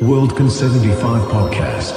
Worldcon 75 podcast.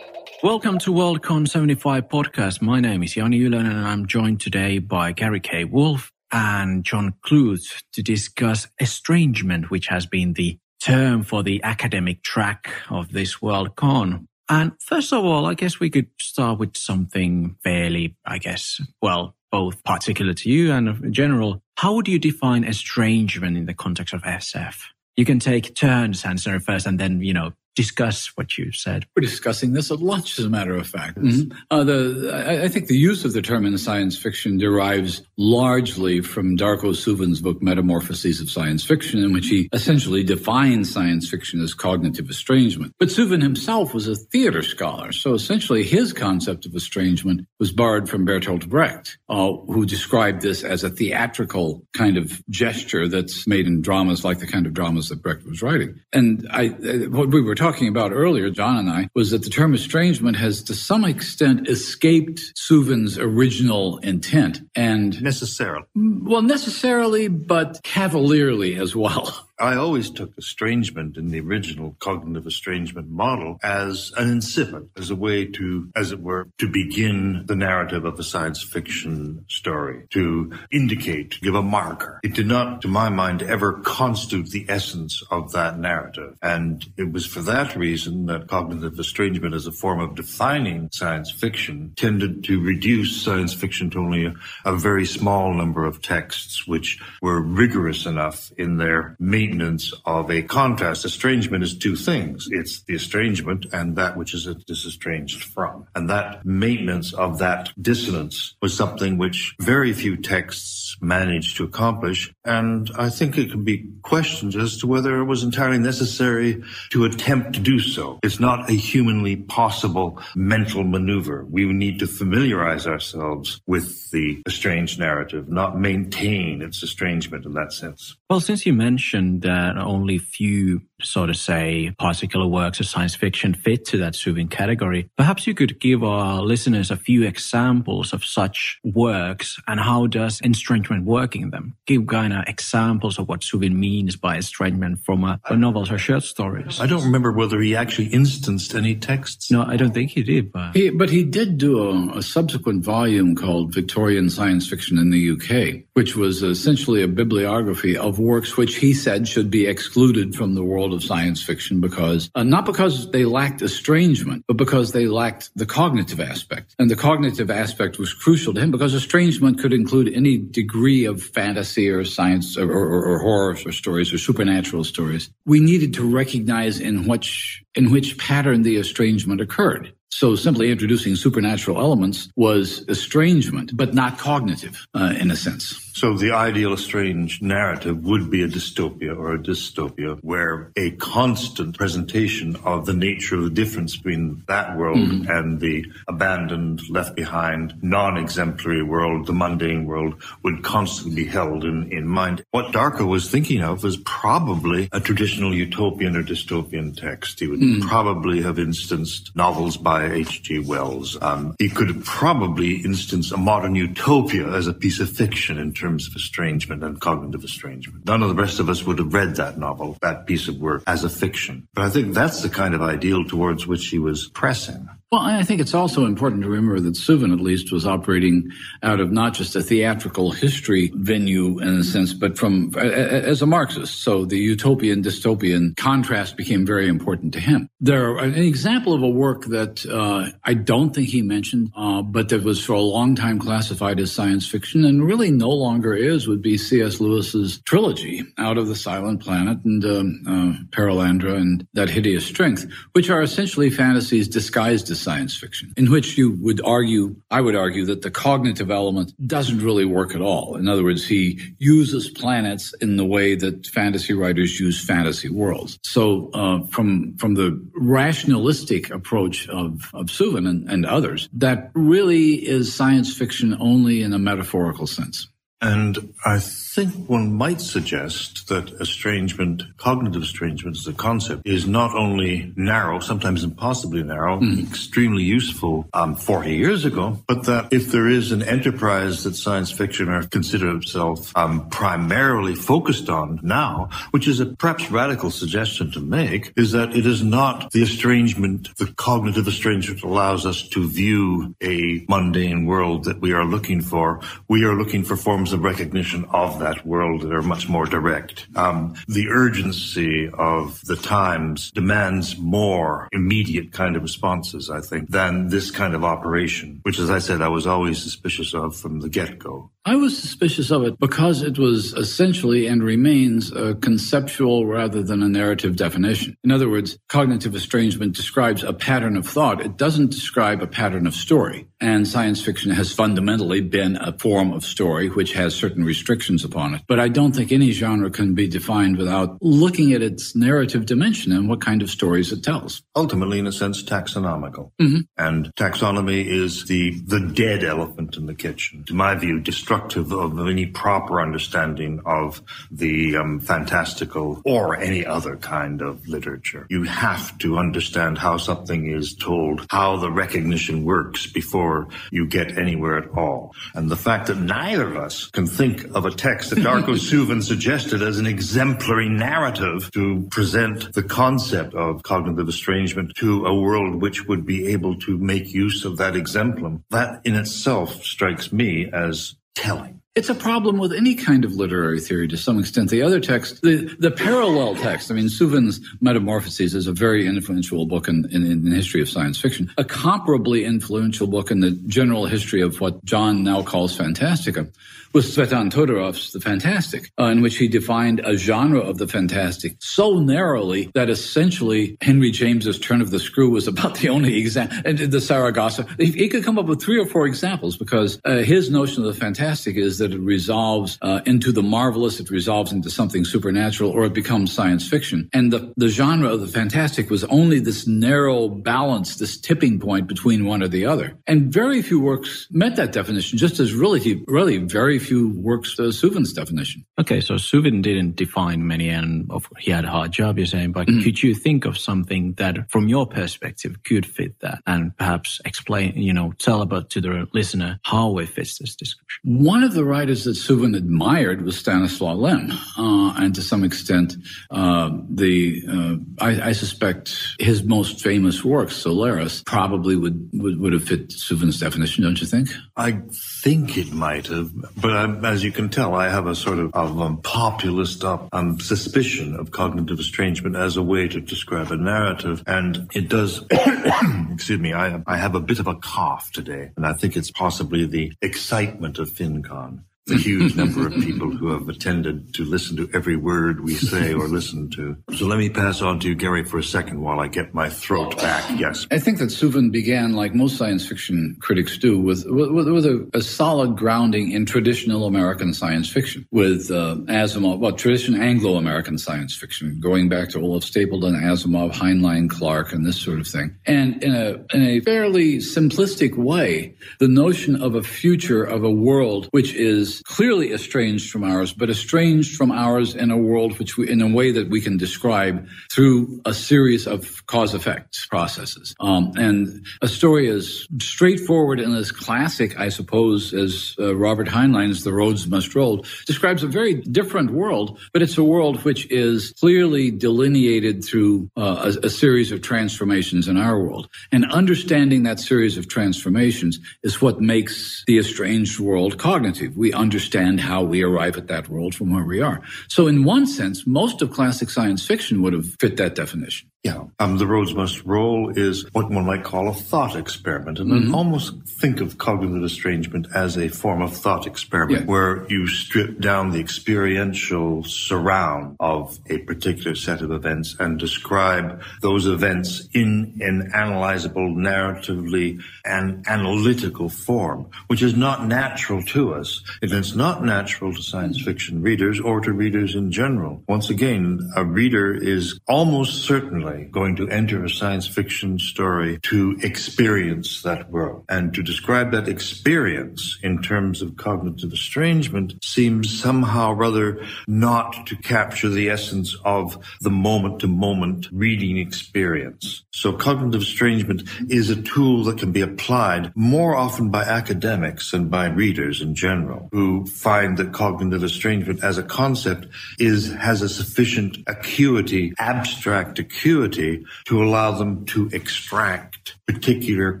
Welcome to Worldcon 75 podcast. My name is Jani Ylönen and I'm joined today by Gary K. Wolfe and John Clute to discuss estrangement, which has been the term for the academic track of this Worldcon. And first of all, I guess we could start with something fairly, I guess, well, both particular to you and in general. How would you define estrangement in the context of SF? You can take turns answering first and then, you know, discuss what you said. We're discussing this at lunch, as a matter of fact. Mm-hmm. Uh, the, I, I, think the use of the term in science fiction derives largely from Darko Suvin's book Metamorphoses of Science Fiction, in which he essentially defines science fiction as cognitive estrangement. But Suvin himself was a theater scholar, so essentially his concept of estrangement was borrowed from Bertolt Brecht, uh, who described this as a theatrical kind of gesture that's made in dramas like the kind of dramas that Brecht was writing. And I, what we were talking talking about earlier, John and I, was that the term estrangement has to some extent escaped Suvin's original intent. And necessarily. Mm, well, necessarily, but cavalierly as well. I always took estrangement in the original cognitive estrangement model as an incipient, as a way to, as it were, to begin the narrative of a science fiction story, to indicate, to give a marker. It did not, to my mind, ever constitute the essence of that narrative. And it was for that reason that cognitive estrangement as a form of defining science fiction tended to reduce science fiction to only a, a very small number of texts which were rigorous enough in their main maintenance of a contrast. Estrangement is two things. It's the estrangement and that which is disestranged from. And that maintenance of that dissonance was something which very few texts managed to accomplish. And I think it can be questioned as to whether it was entirely necessary to attempt to do so. It's not a humanly possible mental maneuver. We need to familiarize ourselves with the estranged narrative, not maintain its estrangement in that sense. Well, since you mentioned that uh, only few, so to say, particular works of science fiction fit to that Suvin category. Perhaps you could give our listeners a few examples of such works and how does estrangement work in them? Give kind of examples of what Suvin means by estrangement from a, a novels or short stories. I don't remember whether he actually instanced any texts. No, I don't think he did. But he, but he did do a, a subsequent volume called Victorian Science Fiction in the UK, which was essentially a bibliography of works which he said should be excluded from the world of science fiction because, uh, not because they lacked estrangement, but because they lacked the cognitive aspect. And the cognitive aspect was crucial to him because estrangement could include any degree of fantasy or science or, or, or horror or stories or supernatural stories. We needed to recognize in which, in which pattern the estrangement occurred. So simply introducing supernatural elements was estrangement, but not cognitive uh, in a sense. So the ideal estranged narrative would be a dystopia or a dystopia where a constant presentation of the nature of the difference between that world mm-hmm. and the abandoned, left behind, non-exemplary world, the mundane world would constantly be held in, in mind. What Darko was thinking of was probably a traditional utopian or dystopian text. He would mm. probably have instanced novels by H.G. Wells. Um, he could probably instance a modern utopia as a piece of fiction in terms of estrangement and cognitive estrangement. None of the rest of us would have read that novel, that piece of work, as a fiction. But I think that's the kind of ideal towards which he was pressing. Well, I think it's also important to remember that Suvin, at least, was operating out of not just a theatrical history venue in a sense, but from as a Marxist. So the utopian dystopian contrast became very important to him. There, an example of a work that uh, I don't think he mentioned, uh, but that was for a long time classified as science fiction and really no longer is, would be C.S. Lewis's trilogy, Out of the Silent Planet and um, uh, Perelandra and That Hideous Strength, which are essentially fantasies disguised as science fiction, in which you would argue, I would argue that the cognitive element doesn't really work at all. In other words, he uses planets in the way that fantasy writers use fantasy worlds. So, uh, from, from the rationalistic approach of, of Suvin and, and others, that really is science fiction only in a metaphorical sense. And I think one might suggest that estrangement, cognitive estrangement as a concept, is not only narrow, sometimes impossibly narrow, mm. extremely useful um, 40 years ago, but that if there is an enterprise that science fiction or consider itself um, primarily focused on now, which is a perhaps radical suggestion to make, is that it is not the estrangement, the cognitive estrangement allows us to view a mundane world that we are looking for. We are looking for forms of recognition of that world that are much more direct. Um, the urgency of the times demands more immediate kind of responses, I think, than this kind of operation, which, as I said, I was always suspicious of from the get-go. I was suspicious of it because it was essentially and remains a conceptual rather than a narrative definition. In other words, cognitive estrangement describes a pattern of thought. It doesn't describe a pattern of story. And science fiction has fundamentally been a form of story which has certain restrictions upon it. But I don't think any genre can be defined without looking at its narrative dimension and what kind of stories it tells. Ultimately, in a sense, taxonomical. Mm-hmm. And taxonomy is the, the dead elephant in the kitchen. To my view, destructive of any proper understanding of the um, fantastical or any other kind of literature. You have to understand how something is told, how the recognition works before you get anywhere at all. And the fact that neither of us can think of a text that Darko Suvin suggested as an exemplary narrative to present the concept of cognitive estrangement to a world which would be able to make use of that exemplum. That in itself strikes me as telling. It's a problem with any kind of literary theory to some extent. The other text, the, the parallel text, I mean, Suvin's Metamorphoses is a very influential book in, in, in, the history of science fiction, a comparably influential book in the general history of what John now calls fantastica was Tzvetan Todorov's The Fantastic, uh, in which he defined a genre of the fantastic so narrowly that essentially Henry James's Turn of the Screw was about the only example. And the Saragossa, he, he, could come up with three or four examples because uh, his notion of the fantastic is that it resolves uh, into the marvelous, it resolves into something supernatural, or it becomes science fiction. And the, the genre of the fantastic was only this narrow balance, this tipping point between one or the other. And very few works met that definition, just as really, really very few works uh, Suvin's definition. Okay, so Suvin didn't define many, and he had a hard job, you're saying, but mm. could you think of something that, from your perspective, could fit that and perhaps explain, you know, tell about to the listener how it fits this description? One of the writers that Suvin admired was Stanislaw Lem, uh, and to some extent, uh, the uh, I, I, suspect his most famous work, Solaris, probably would, would, would have fit Suvin's definition, don't you think? I think it might have, but I'm, as you can tell, I have a sort of, of um, populist um, suspicion of cognitive estrangement as a way to describe a narrative. And it does, excuse me, I, I have a bit of a cough today. And I think it's possibly the excitement of Finncon the huge number of people who have attended to listen to every word we say or listen to. So let me pass on to you, Gary, for a second while I get my throat back. Yes. I think that Suvin began, like most science fiction critics do, with, with, with a, a, solid grounding in traditional American science fiction, with uh, Asimov, well, traditional Anglo-American science fiction, going back to Olaf Stapledon, Asimov, Heinlein, Clarke, and this sort of thing. And in a, in a fairly simplistic way, the notion of a future of a world which is clearly estranged from ours, but estranged from ours in a world which we, in a way that we can describe through a series of cause effect processes. Um, and a story as straightforward and as classic, I suppose, as uh, Robert Heinlein's The Roads Must Roll describes a very different world, but it's a world which is clearly delineated through uh, a, a series of transformations in our world. And understanding that series of transformations is what makes the estranged world cognitive. We understand how we arrive at that world from where we are. So in one sense, most of classic science fiction would have fit that definition. Yeah. Um, the roads must roll is what one might call a thought experiment. And mm-hmm. almost think of cognitive estrangement as a form of thought experiment yeah. where you strip down the experiential surround of a particular set of events and describe those events in an analyzable, narratively and analytical form, which is not natural to us. And it's not natural to science fiction readers or to readers in general. Once again, a reader is almost certainly originally going to enter a science fiction story to experience that world. And to describe that experience in terms of cognitive estrangement seems somehow rather not to capture the essence of the moment to moment reading experience. So cognitive estrangement is a tool that can be applied more often by academics and by readers in general who find that cognitive estrangement as a concept is, has a sufficient acuity, abstract acuity to allow them to extract particular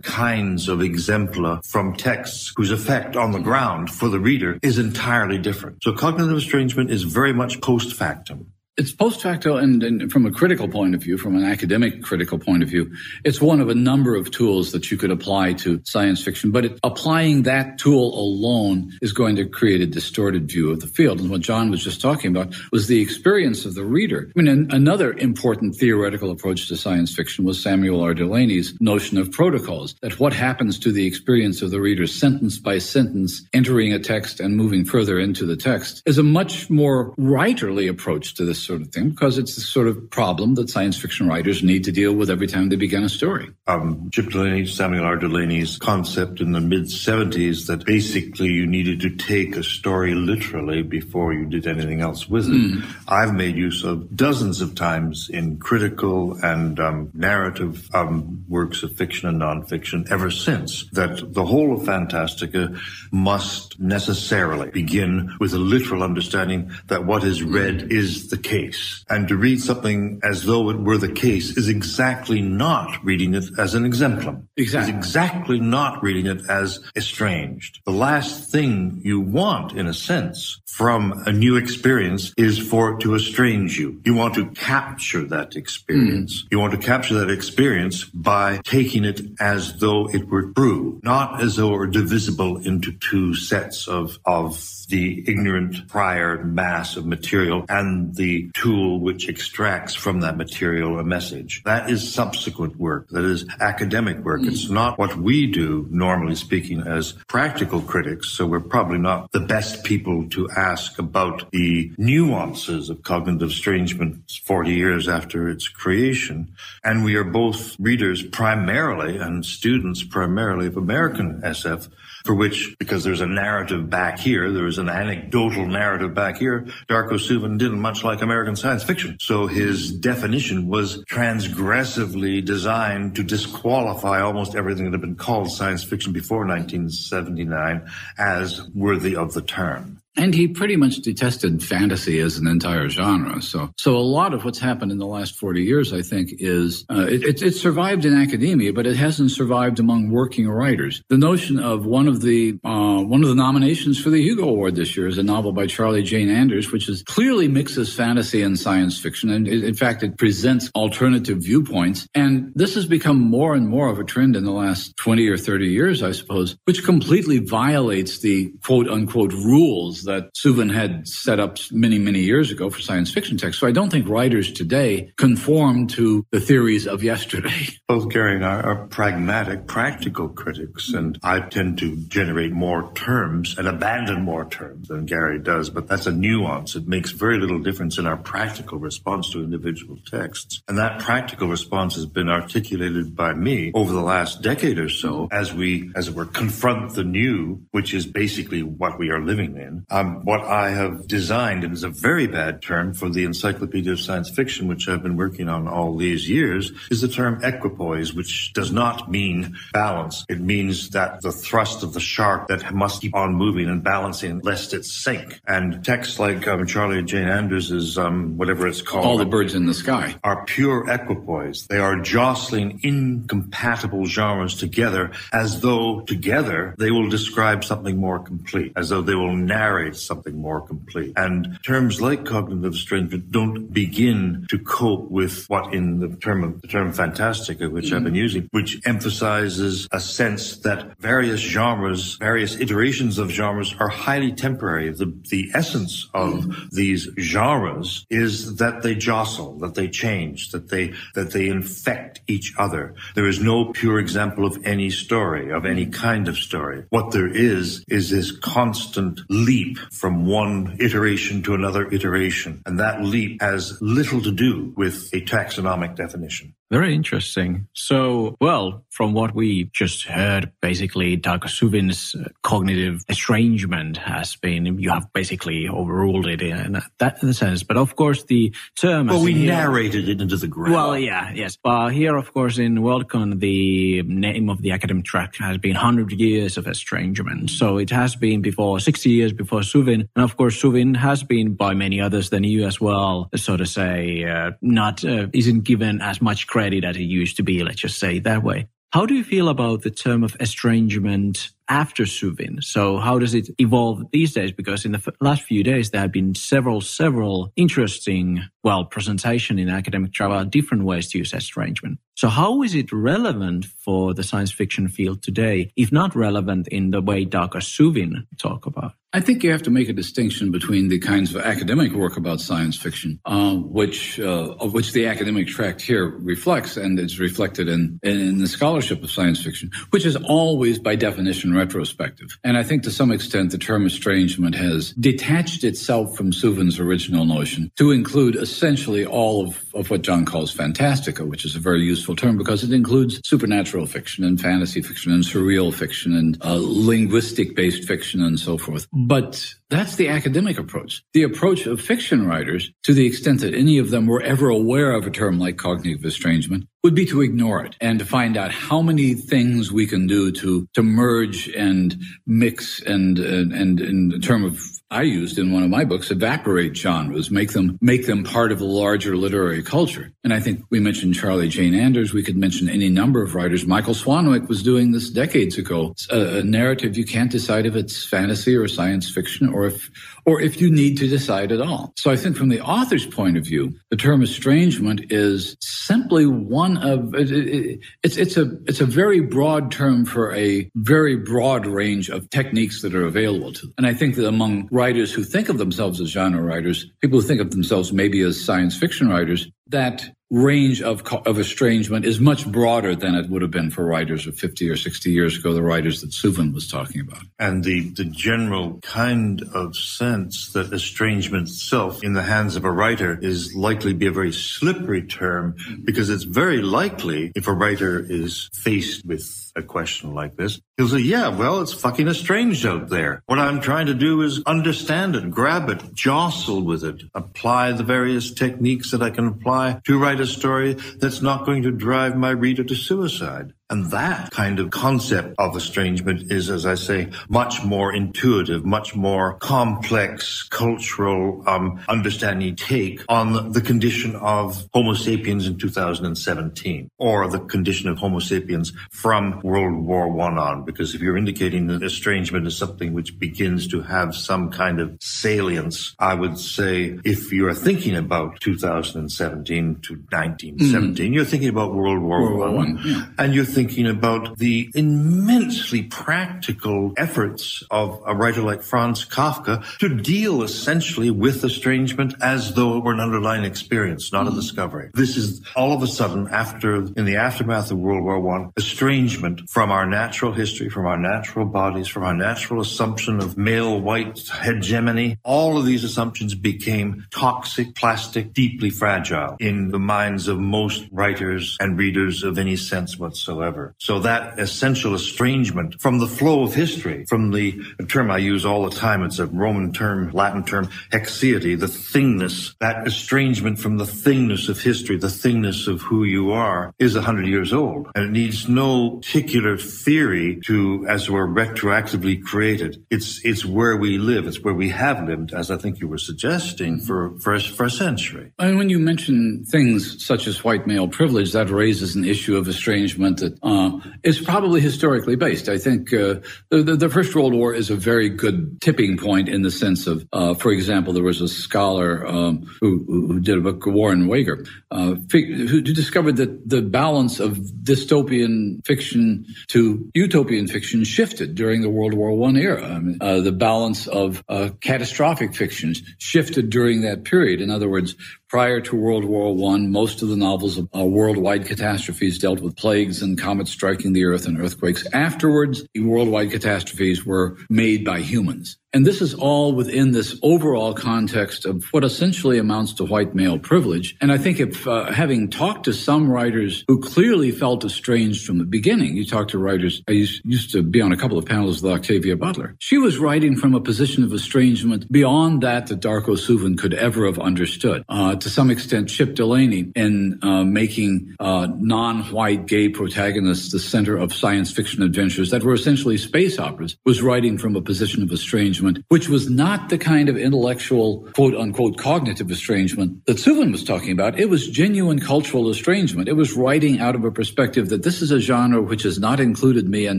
kinds of exempla from texts whose effect on the ground for the reader is entirely different. So cognitive estrangement is very much post factum. It's post facto, and, and, from a critical point of view, from an academic critical point of view, it's one of a number of tools that you could apply to science fiction. But it, applying that tool alone is going to create a distorted view of the field. And what John was just talking about was the experience of the reader. I mean, an, another important theoretical approach to science fiction was Samuel R. Delany's notion of protocols, that what happens to the experience of the reader sentence by sentence, entering a text and moving further into the text, is a much more writerly approach to this sort of thing because it's the sort of problem that science fiction writers need to deal with every time they begin a story. Um, Chip Delany, Samuel R. Delany's concept in the mid 70s that basically you needed to take a story literally before you did anything else with it. Mm. I've made use of dozens of times in critical and um, narrative um, works of fiction and nonfiction ever since that the whole of Fantastica must necessarily begin with a literal understanding that what is read is the case case. And to read something as though it were the case is exactly not reading it as an exemplum. Exactly. It's exactly not reading it as estranged. The last thing you want, in a sense, from a new experience is for it to estrange you. You want to capture that experience. Mm. You want to capture that experience by taking it as though it were true, not as though it were divisible into two sets of, of the ignorant prior mass of material and the tool which extracts from that material a message. That is subsequent work. That is academic work. Mm. It's not what we do, normally speaking, as practical critics. So we're probably not the best people to ask about the nuances of cognitive estrangement 40 years after its creation. And we are both readers primarily and students primarily of American SF for which, because there's a narrative back here, there is an anecdotal narrative back here, Darko Suvin didn't much like American science fiction. So his definition was transgressively designed to disqualify almost everything that had been called science fiction before 1979 as worthy of the term. And he pretty much detested fantasy as an entire genre. So, so a lot of what's happened in the last 40 years, I think, is uh, it, it, it, survived in academia, but it hasn't survived among working writers. The notion of one of the uh, one of the nominations for the Hugo Award this year is a novel by Charlie Jane Anders, which is clearly mixes fantasy and science fiction, and it, in fact, it presents alternative viewpoints. And this has become more and more of a trend in the last 20 or 30 years, I suppose, which completely violates the quote unquote rules that Suvin had set up many, many years ago for science fiction text. So I don't think writers today conform to the theories of yesterday. Both Gary and I are pragmatic, practical critics, and I tend to generate more terms and abandon more terms than Gary does, but that's a nuance. It makes very little difference in our practical response to individual texts. And that practical response has been articulated by me over the last decade or so as we, as it were, confront the new, which is basically what we are living in. Um, what I have designed, and is a very bad term for the Encyclopedia of Science Fiction, which I've been working on all these years, is the term equipoise, which does not mean balance. It means that the thrust of the shark that must keep on moving and balancing lest it sink. And texts like um, Charlie and Jane Anders' um, whatever it's called. All the birds in the sky. Are pure equipoise. They are jostling incompatible genres together as though together they will describe something more complete, as though they will narrate something more complete. And terms like cognitive estrangement don't begin to cope with what in the term of the term fantastica, which mm-hmm. I've been mm-hmm. using, which emphasizes a sense that various genres, various iterations of genres are highly temporary. The, the essence of mm-hmm. these genres is that they jostle, that they change, that they, that they infect each other. There is no pure example of any story, of any kind of story. What there is, is this constant leap leap from one iteration to another iteration. And that leap has little to do with a taxonomic definition. Very interesting. So, well, from what we just heard, basically, Doug Suvin's uh, cognitive estrangement has been, you have basically overruled it in that in sense. But of course, the term. Well, we here, narrated it into the ground. Well, yeah, yes. But here, of course, in Worldcon, the name of the academic track has been 100 years of estrangement. So it has been before 60 years before Suvin. And of course, Suvin has been by many others than you as well, so to say, uh, not, uh, isn't given as much credit credit as it used to be, let's just say that way. How do you feel about the term of estrangement after Suvin? So how does it evolve these days? Because in the f- last few days, there have been several, several interesting, well, presentation in academic travel, different ways to use estrangement. So how is it relevant for the science fiction field today, if not relevant in the way Dr. Suvin talk about? I think you have to make a distinction between the kinds of academic work about science fiction, uh, which uh, of which the academic tract here reflects, and it's reflected in in the scholarship of science fiction, which is always by definition retrospective. And I think to some extent the term estrangement has detached itself from Suvin's original notion to include essentially all of, of what John calls fantastica, which is a very useful term because it includes supernatural fiction and fantasy fiction and surreal fiction and uh, linguistic based fiction and so forth. But that's the academic approach. The approach of fiction writers, to the extent that any of them were ever aware of a term like cognitive estrangement, would be to ignore it and to find out how many things we can do to, to merge and mix and, and, and in term of I used in one of my books, evaporate genres, make them, make them part of a larger literary culture. And I think we mentioned Charlie Jane Anders. We could mention any number of writers. Michael Swanwick was doing this decades ago. A, a narrative, you can't decide if it's fantasy or science fiction or if, or if you need to decide at all. So I think from the author's point of view, the term estrangement is simply one of it, it, it's it's a it's a very broad term for a very broad range of techniques that are available to them. And I think that among writers who think of themselves as genre writers, people who think of themselves maybe as science fiction writers, that range of, of estrangement is much broader than it would have been for writers of 50 or 60 years ago, the writers that Suvin was talking about. And the, the general kind of sense that estrangement itself in the hands of a writer is likely to be a very slippery term because it's very likely if a writer is faced with a question like this, he'll say, yeah, well, it's fucking estranged out there. What I'm trying to do is understand it, grab it, jostle with it, apply the various techniques that I can apply to a story that's not going to drive my reader to suicide. And that kind of concept of estrangement is, as I say, much more intuitive, much more complex cultural um, understanding take on the condition of Homo sapiens in 2017, or the condition of Homo sapiens from World War One on. Because if you're indicating that estrangement is something which begins to have some kind of salience, I would say if you're thinking about 2017 to 1917, mm. you're thinking about World War, World War One, yeah. and you're thinking about the immensely practical efforts of a writer like Franz Kafka to deal essentially with estrangement as though it were an underlying experience, not mm. a discovery. This is all of a sudden after, in the aftermath of World War One, estrangement from our natural history, from our natural bodies, from our natural assumption of male white hegemony. All of these assumptions became toxic, plastic, deeply fragile in the minds of most writers and readers of any sense whatsoever. So that essential estrangement from the flow of history, from the term I use all the time, it's a Roman term, Latin term, haecceity, the thingness, that estrangement from the thingness of history, the thingness of who you are is a hundred years old. And it needs no particular theory to, as it were, retroactively create it. It's, it's where we live. It's where we have lived, as I think you were suggesting, for, for, for a century. And when you mention things such as white male privilege, that raises an issue of estrangement that uh, is probably historically based. I think uh, the, the, First World War is a very good tipping point in the sense of, uh, for example, there was a scholar um, who, who, did a book, Warren Wagar, uh, who discovered that the balance of dystopian fiction to utopian fiction shifted during the World War One era. I mean, uh, the balance of uh, catastrophic fictions shifted during that period. In other words, Prior to World War One, most of the novels of uh, worldwide catastrophes dealt with plagues and comets striking the earth and earthquakes. Afterwards, the worldwide catastrophes were made by humans. And this is all within this overall context of what essentially amounts to white male privilege. And I think if uh, having talked to some writers who clearly felt estranged from the beginning, you talk to writers, I used, used to be on a couple of panels with Octavia Butler. She was writing from a position of estrangement beyond that that Darko Suvin could ever have understood. Uh, to some extent, Chip Delany in uh, making uh, non-white gay protagonists the center of science fiction adventures that were essentially space operas was writing from a position of estrangement, which was not the kind of intellectual, quote unquote, cognitive estrangement that Suvin was talking about. It was genuine cultural estrangement. It was writing out of a perspective that this is a genre which has not included me and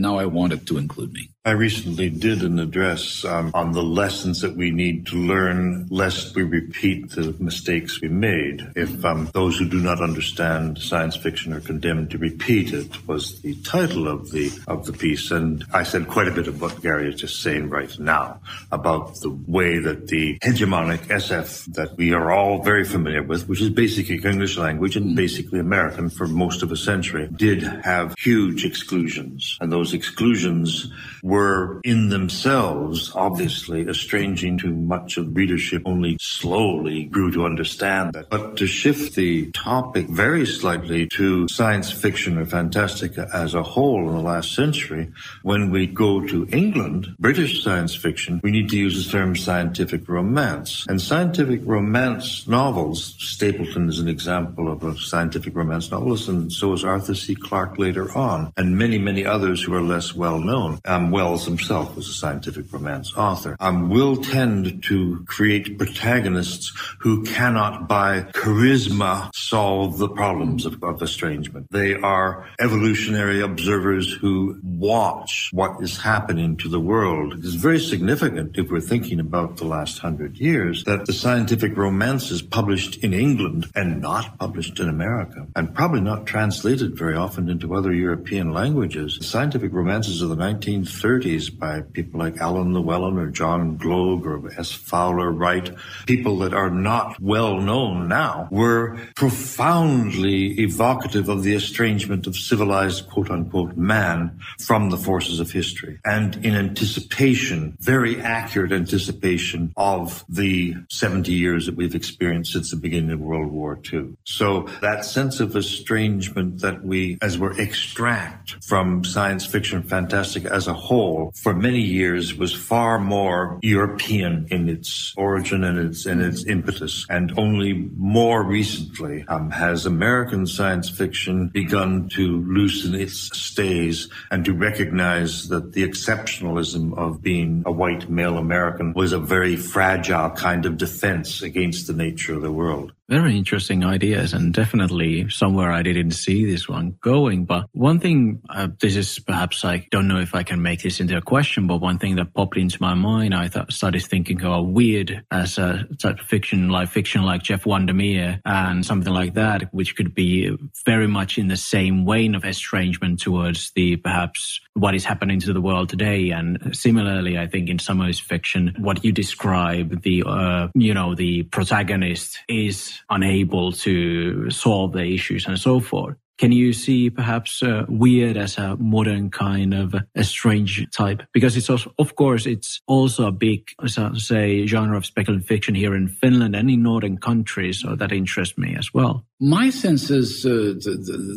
now I want it to include me. I recently did an address um, on the lessons that we need to learn lest we repeat the mistakes we made. If um, those who do not understand science fiction are condemned to repeat it was the title of the of the piece, and I said quite a bit of what Gary is just saying right now about the way that the hegemonic SF that we are all very familiar with, which is basically English language and basically American for most of a century, did have huge exclusions, and those exclusions were in themselves obviously estranging to much of readership only slowly grew to understand that. But to shift the topic very slightly to science fiction or fantastica as a whole in the last century, when we go to England, British science fiction, we need to use the term scientific romance. And scientific romance novels, Stapledon is an example of a scientific romance novelist, and so is Arthur C. Clarke later on, and many, many others who are less well known. Um, Wells himself was a scientific romance author, um, will tend to create protagonists who cannot by charisma solve the problems of, of estrangement. They are evolutionary observers who watch what is happening to the world. It is very significant if we're thinking about the last hundred years that the scientific romances published in England and not published in America and probably not translated very often into other European languages. The scientific romances of the 1930s 30s by people like Alun Llewellyn or John Gloag or S. Fowler Wright, people that are not well known now, were profoundly evocative of the estrangement of civilized quote unquote man from the forces of history and in anticipation, very accurate anticipation of the 70 years that we've experienced since the beginning of World War II. So that sense of estrangement that we, as we're extract from science fiction, fantastica as a whole, whole for many years was far more European in its origin and its and its impetus, and only more recently um, has American science fiction begun to loosen its stays and to recognize that the exceptionalism of being a white male American was a very fragile kind of defense against the nature of the world. Very interesting ideas, and definitely somewhere I didn't see this one going. But one thing, uh, this is perhaps I don't know if I can make this into a question, but one thing that popped into my mind, I started thinking about weird as a type of fiction, like fiction like Jeff VanderMeer and something like that, which could be very much in the same vein of estrangement towards the perhaps what is happening to the world today. And similarly, I think in some of his fiction, what you describe, the, uh, you know, the protagonist is unable to solve the issues and so forth. Can you see perhaps uh, weird as a modern kind of a strange type? Because it's also, of course, it's also a big, say, genre of speculative fiction here in Finland and in northern countries. So that interests me as well. My sense is uh,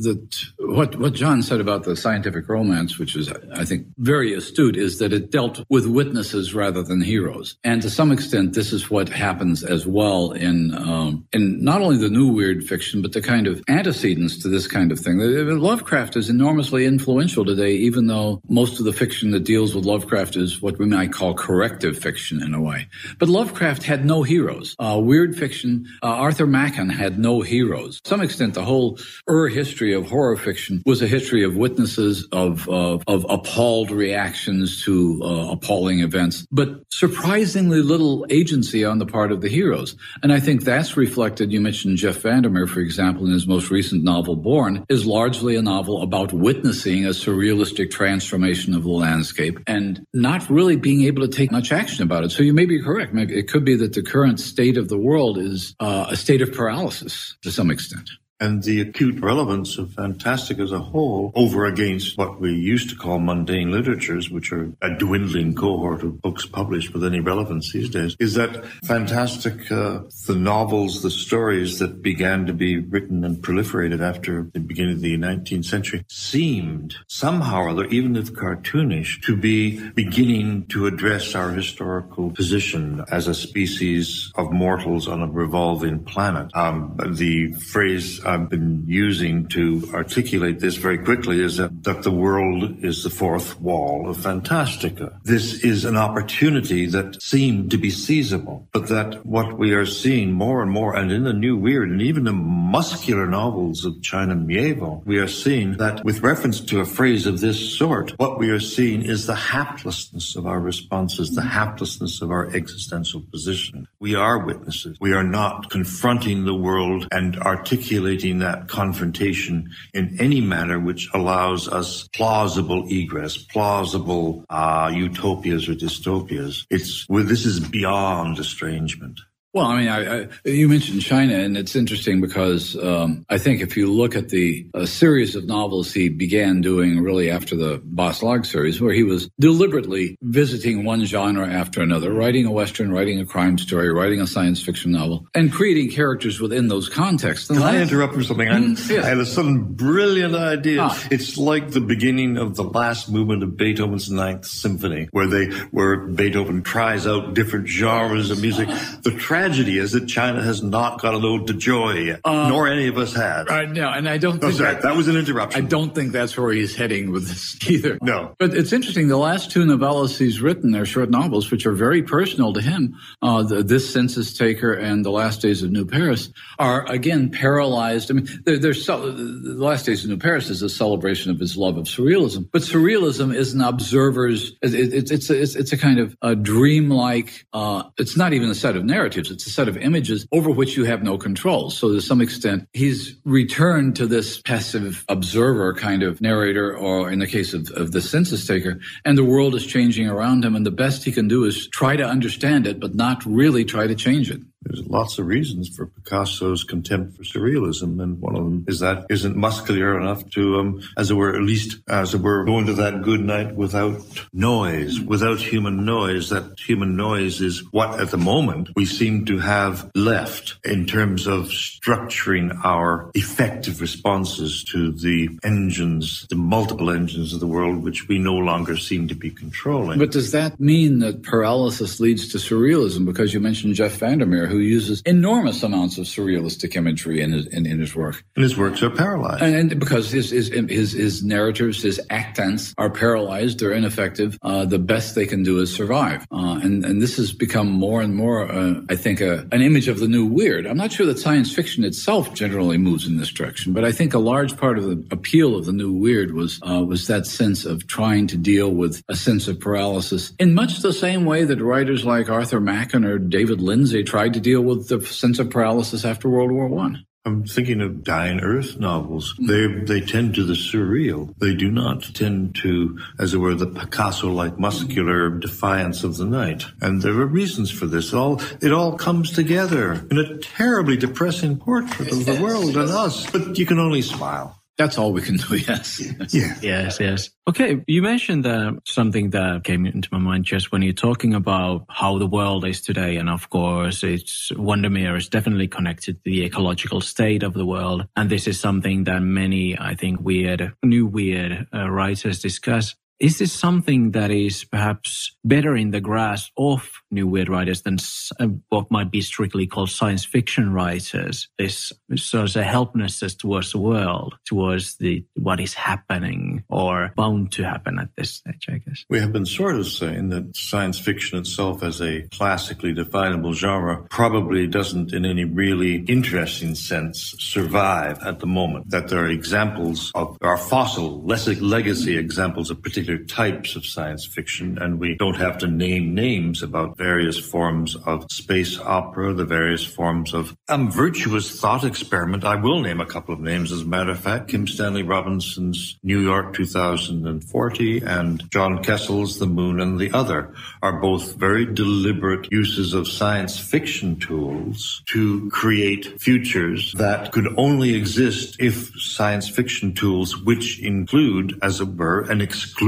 that what what John said about the scientific romance, which is I think very astute, is that it dealt with witnesses rather than heroes, and to some extent, this is what happens as well in um, in not only the new weird fiction, but the kind of antecedents to this kind of thing. Lovecraft is enormously influential today, even though most of the fiction that deals with Lovecraft is what we might call corrective fiction in a way. But Lovecraft had no heroes. Uh, weird fiction, uh, Arthur Machen had no heroes. To some extent, the whole history of horror fiction was a history of witnesses of uh, of appalled reactions to uh, appalling events, but surprisingly little agency on the part of the heroes. And I think that's reflected. You mentioned Jeff VanderMeer, for example, in his most recent novel, Borne, is largely a novel about witnessing a surrealistic transformation of the landscape and not really being able to take much action about it. So you may be correct. It could be that the current state of the world is uh, a state of paralysis to some extent. And the acute relevance of fantastic as a whole over against what we used to call mundane literatures, which are a dwindling cohort of books published with any relevance these days, is that fantastica, uh, the novels, the stories that began to be written and proliferated after the beginning of the 19th century seemed somehow or other, even if cartoonish, to be beginning to address our historical position as a species of mortals on a revolving planet. Um, the phrase I've been using to articulate this very quickly is that, that the world is the fourth wall of Fantastica. This is an opportunity that seemed to be seizable, but that what we are seeing more and more, and in the new weird, and even the muscular novels of China Miéville, we are seeing that with reference to a phrase of this sort, what we are seeing is the haplessness of our responses, the haplessness of our existential position. We are witnesses. We are not confronting the world and articulating that confrontation in any manner which allows us plausible egress, plausible uh, utopias or dystopias. It's well, this is beyond estrangement. Well, I mean, I, I, you mentioned China, and it's interesting because um, I think if you look at the series of novels he began doing really after the Bas-Lag series, where he was deliberately visiting one genre after another, writing a Western, writing a crime story, writing a science fiction novel, and creating characters within those contexts. Can I interrupt for something? Mm, yes. I had a sudden brilliant idea. Ah. It's like the beginning of the last movement of Beethoven's Ninth Symphony, where they, where Beethoven tries out different genres of music. The tragedy is that China has not got a ode to joy uh, nor any of us have. Right, no, and I don't think sorry, that, that, was an interruption. I don't think that's where he's heading with this either. No. But it's interesting, the last two novellas he's written, they're short novels, which are very personal to him. Uh, the, this Census Taker and The Last Days of New Paris are, again, paralyzed. I mean, they're, they're so, The Last Days of New Paris is a celebration of his love of surrealism, but surrealism is an observer's, it, it, it's, a, it's, it's, a kind of a dreamlike, uh, it's not even a set of narratives it's a set of images over which you have no control. So to some extent, he's returned to this passive observer kind of narrator, or in the case of, of the census taker, and the world is changing around him. And the best he can do is try to understand it, but not really try to change it. There's lots of reasons for Picasso's contempt for surrealism, and one of them is that isn't muscular enough to, um, as it were, at least as it were, go into that good night without noise, without human noise. That human noise is what, at the moment, we seem to have left in terms of structuring our effective responses to the engines, the multiple engines of the world, which we no longer seem to be controlling. But does that mean that paralysis leads to surrealism? Because you mentioned Jeff VanderMeer who uses enormous amounts of surrealistic imagery in his, in, in his work. And his works are paralyzed. And, and because his, his, his, his, narratives, his accents are paralyzed, they're ineffective. Uh, the best they can do is survive. Uh, and, and this has become more and more, uh, I think, a, an image of the new weird. I'm not sure that science fiction itself generally moves in this direction, but I think a large part of the appeal of the new weird was, uh, was that sense of trying to deal with a sense of paralysis in much the same way that writers like Arthur Machen or David Lindsay tried to deal with the sense of paralysis after World War One. I'm thinking of Dying Earth novels. They they tend to the surreal. They do not tend to, as it were, the Picasso-like muscular defiance of the night. And there are reasons for this. It all it all comes together in a terribly depressing portrait of the world and us. But you can only smile. That's all we can do. Yes. Yeah. Yes. Yes. Okay. You mentioned uh, something that came into my mind just when you're talking about how the world is today. And of course, it's VanderMeer is definitely connected to the ecological state of the world. And this is something that many, I think, weird, new weird uh, writers discuss. Is this something that is perhaps better in the grasp of new weird writers than uh, what might be strictly called science fiction writers? This sort of helplessness towards the world, towards the what is happening or bound to happen at this stage, I guess. We have been sort of saying that science fiction itself as a classically definable genre probably doesn't in any really interesting sense survive at the moment. That there are examples of our fossil less legacy examples of particular particular types of science fiction, and we don't have to name names about various forms of space opera, the various forms of um, virtuous thought experiment. I will name a couple of names, as a matter of fact. Kim Stanley Robinson's New York 2040 and John Kessel's The Moon and the Other are both very deliberate uses of science fiction tools to create futures that could only exist if science fiction tools, which include, as it were, an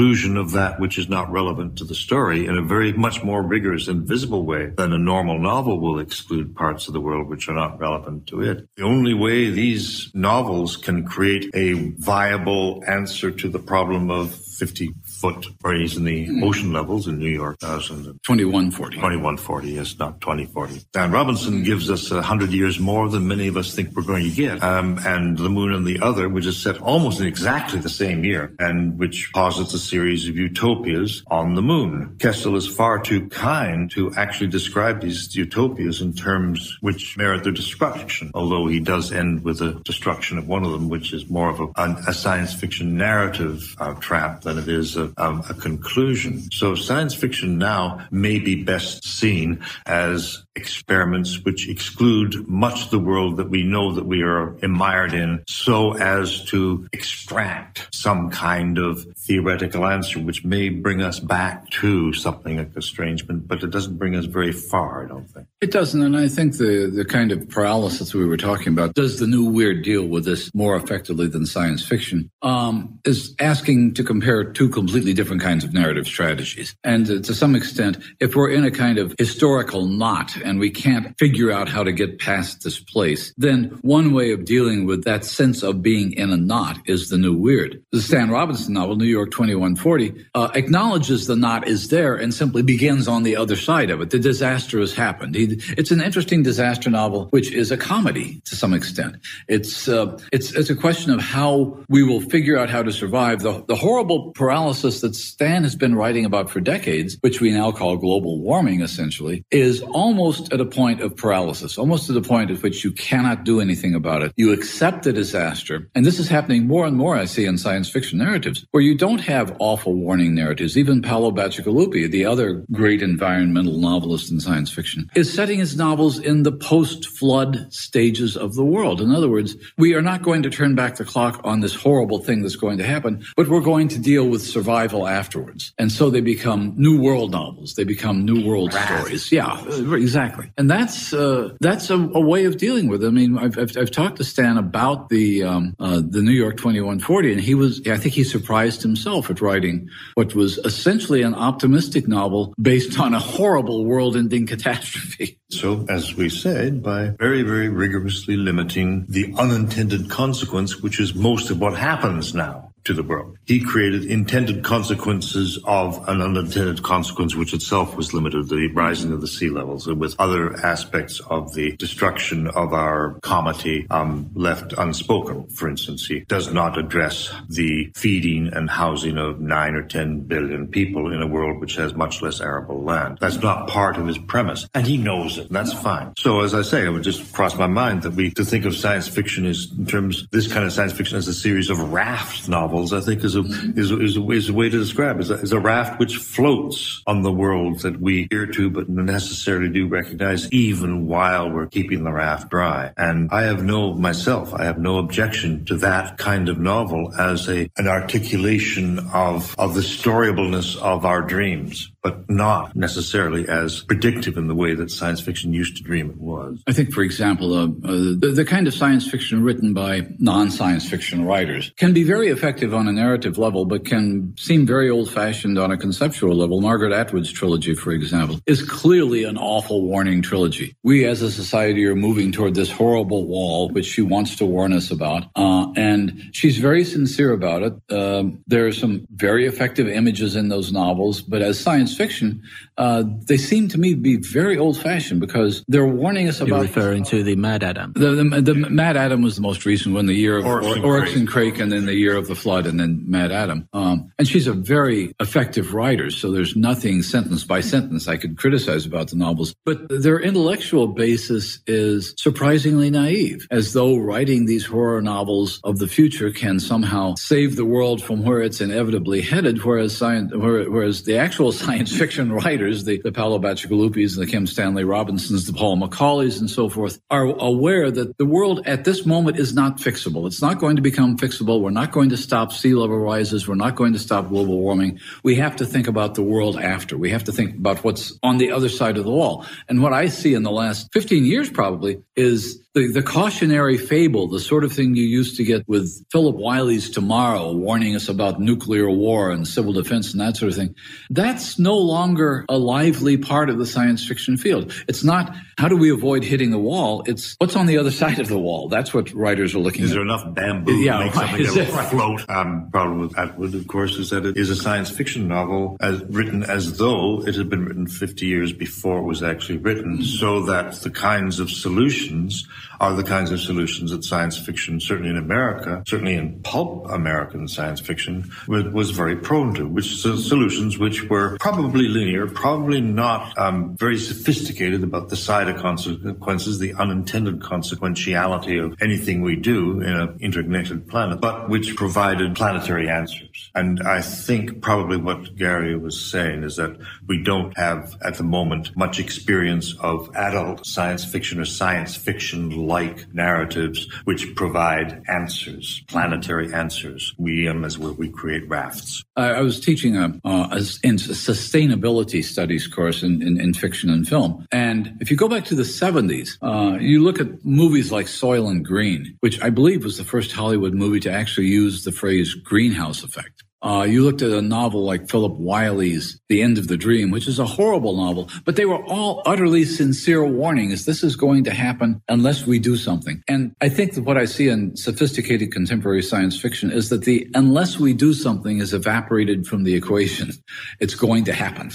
exclusion of that which is not relevant to the story in a very much more rigorous and visible way than a normal novel will exclude parts of the world which are not relevant to it. The only way these novels can create a viable answer to the problem of 50 foot raise in the mm. ocean levels in New York. 2140. 2140, yes, not 2040. Stan Robinson gives us a hundred years more than many of us think we're going to get. Um, and The Moon and the Other, which is set almost in exactly the same year and which posits a series of utopias on the moon. Kessel is far too kind to actually describe these utopias in terms which merit their destruction, although he does end with the destruction of one of them, which is more of a, a science fiction narrative uh, trap than it is a, um, a conclusion. So science fiction now may be best seen as experiments which exclude much of the world that we know that we are mired in so as to extract some kind of theoretical answer which may bring us back to something like estrangement, but it doesn't bring us very far, I don't think. It doesn't, and I think the, the kind of paralysis we were talking about, does the new weird deal with this more effectively than science fiction, um, is asking to compare two completely different kinds of narrative strategies. And uh, to some extent, if we're in a kind of historical knot and we can't figure out how to get past this place, then one way of dealing with that sense of being in a knot is the new weird. The Stan Robinson novel, New York 2140, uh, acknowledges the knot is there and simply begins on the other side of it. The disaster has happened. He, it's an interesting disaster novel, which is a comedy to some extent. It's, uh, it's, it's a question of how we will figure out how to survive the, the horrible paralysis that Stan has been writing about for decades, which we now call global warming essentially, is almost at a point of paralysis, almost to the point at which you cannot do anything about it. You accept the disaster. And this is happening more and more, I see, in science fiction narratives, where you don't have awful warning narratives. Even Paolo Bacigalupi, the other great environmental novelist in science fiction, is setting his novels in the post-flood stages of the world. In other words, we are not going to turn back the clock on this horrible thing that's going to happen, but we're going to deal with survival afterwards. And so they become new world novels. They become new world stories. Yeah, exactly. And that's uh, that's a, a, way of dealing with it. I mean, I've, I've, I've talked to Stan about the um, uh, the New York 2140, and he was I think he surprised himself at writing what was essentially an optimistic novel based on a horrible world-ending catastrophe. So, as we said, by very, very rigorously limiting the unintended consequence, which is most of what happens now to the world. He created intended consequences of an unintended consequence, which itself was limited, the rising of the sea levels, and with other aspects of the destruction of our comity um, left unspoken. For instance, he does not address the feeding and housing of nine or ten billion people in a world which has much less arable land. That's not part of his premise, and he knows it. that's fine. So, as I say, it would just cross my mind that we to think of science fiction as in terms this kind of science fiction as a series of raft novels novels, I think, is a mm-hmm. is a, is a, is a way to describe it. Is a, is a raft which floats on the world that we hear to, but necessarily do recognize, even while we're keeping the raft dry. And I have no myself, I have no objection to that kind of novel as a an articulation of of the storyableness of our dreams but not necessarily as predictive in the way that science fiction used to dream it was. I think, for example, uh, uh, the, the, kind of science fiction written by non-science fiction writers can be very effective on a narrative level, but can seem very old-fashioned on a conceptual level. Margaret Atwood's trilogy, for example, is clearly an awful warning trilogy. We as a society are moving toward this horrible wall, which she wants to warn us about, uh, and she's very sincere about it. Uh, there are some very effective images in those novels, but as science fiction, uh, they seem to me to be very old fashioned because they're warning us about. You're about. referring to the MaddAddam. The, the, the MaddAddam was the most recent one, the year of Oryx and Oryx Crake. and Crake, and then the year of the flood, and then MaddAddam. Um, and she's a very effective writer, so there's nothing sentence by sentence I could criticize about the novels. But their intellectual basis is surprisingly naive, as though writing these horror novels of the future can somehow save the world from where it's inevitably headed, whereas science, whereas the actual science fiction writers, the, the Paolo Bacigalupis, the Kim Stanley Robinsons, the Paul McAuleys, and so forth, are aware that the world at this moment is not fixable. It's not going to become fixable. We're not going to stop sea level rises. We're not going to stop global warming. We have to think about the world after. We have to think about what's on the other side of the wall. And what I see in the last 15 years probably is the, the cautionary fable, the sort of thing you used to get with Philip Wylie's Tomorrow, warning us about nuclear war and civil defense and that sort of thing. That's no longer a lively part of the science fiction field. It's not how do we avoid hitting the wall? It's what's on the other side of the wall. That's what writers are looking Is at. there enough bamboo Yeah, to make something that will float? Um, problem with Atwood, of course, is that it is a science fiction novel as written as though it had been written 50 years before it was actually written, so that the kinds of solutions are the kinds of solutions that science fiction, certainly in America, certainly in pulp American science fiction, was, very prone to, which so- solutions which were probably linear, probably not um, very sophisticated about the side of consequences, the unintended consequentiality of anything we do in an interconnected planet, but which provided planetary answers. And I think probably what Gary was saying is that we don't have at the moment much experience of adult science fiction or science fiction like narratives which provide answers, planetary answers. We um, as where we create rafts. I, I was teaching a, uh, a, in sustainability studies course in, in, in fiction and film. And if you go back to the 70s, uh, you look at movies like Soylent Green, which I believe was the first Hollywood movie to actually use the phrase greenhouse effect. Uh, you looked at a novel like Philip Wylie's The End of the Dream, which is a horrible novel, but they were all utterly sincere warnings. This is going to happen unless we do something. And I think that what I see in sophisticated contemporary science fiction is that the unless we do something is evaporated from the equation. It's going to happen.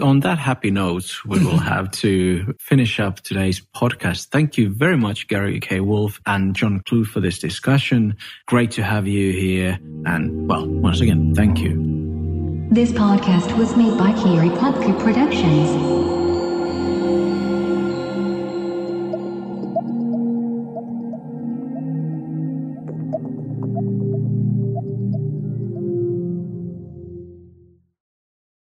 On that happy note, we will mm-hmm. have to finish up today's podcast. Thank you very much, Gary K. Wolfe and John Clute for this discussion. Great to have you here. And well, once again, thank you. This podcast was made by Kiri Plotku Productions.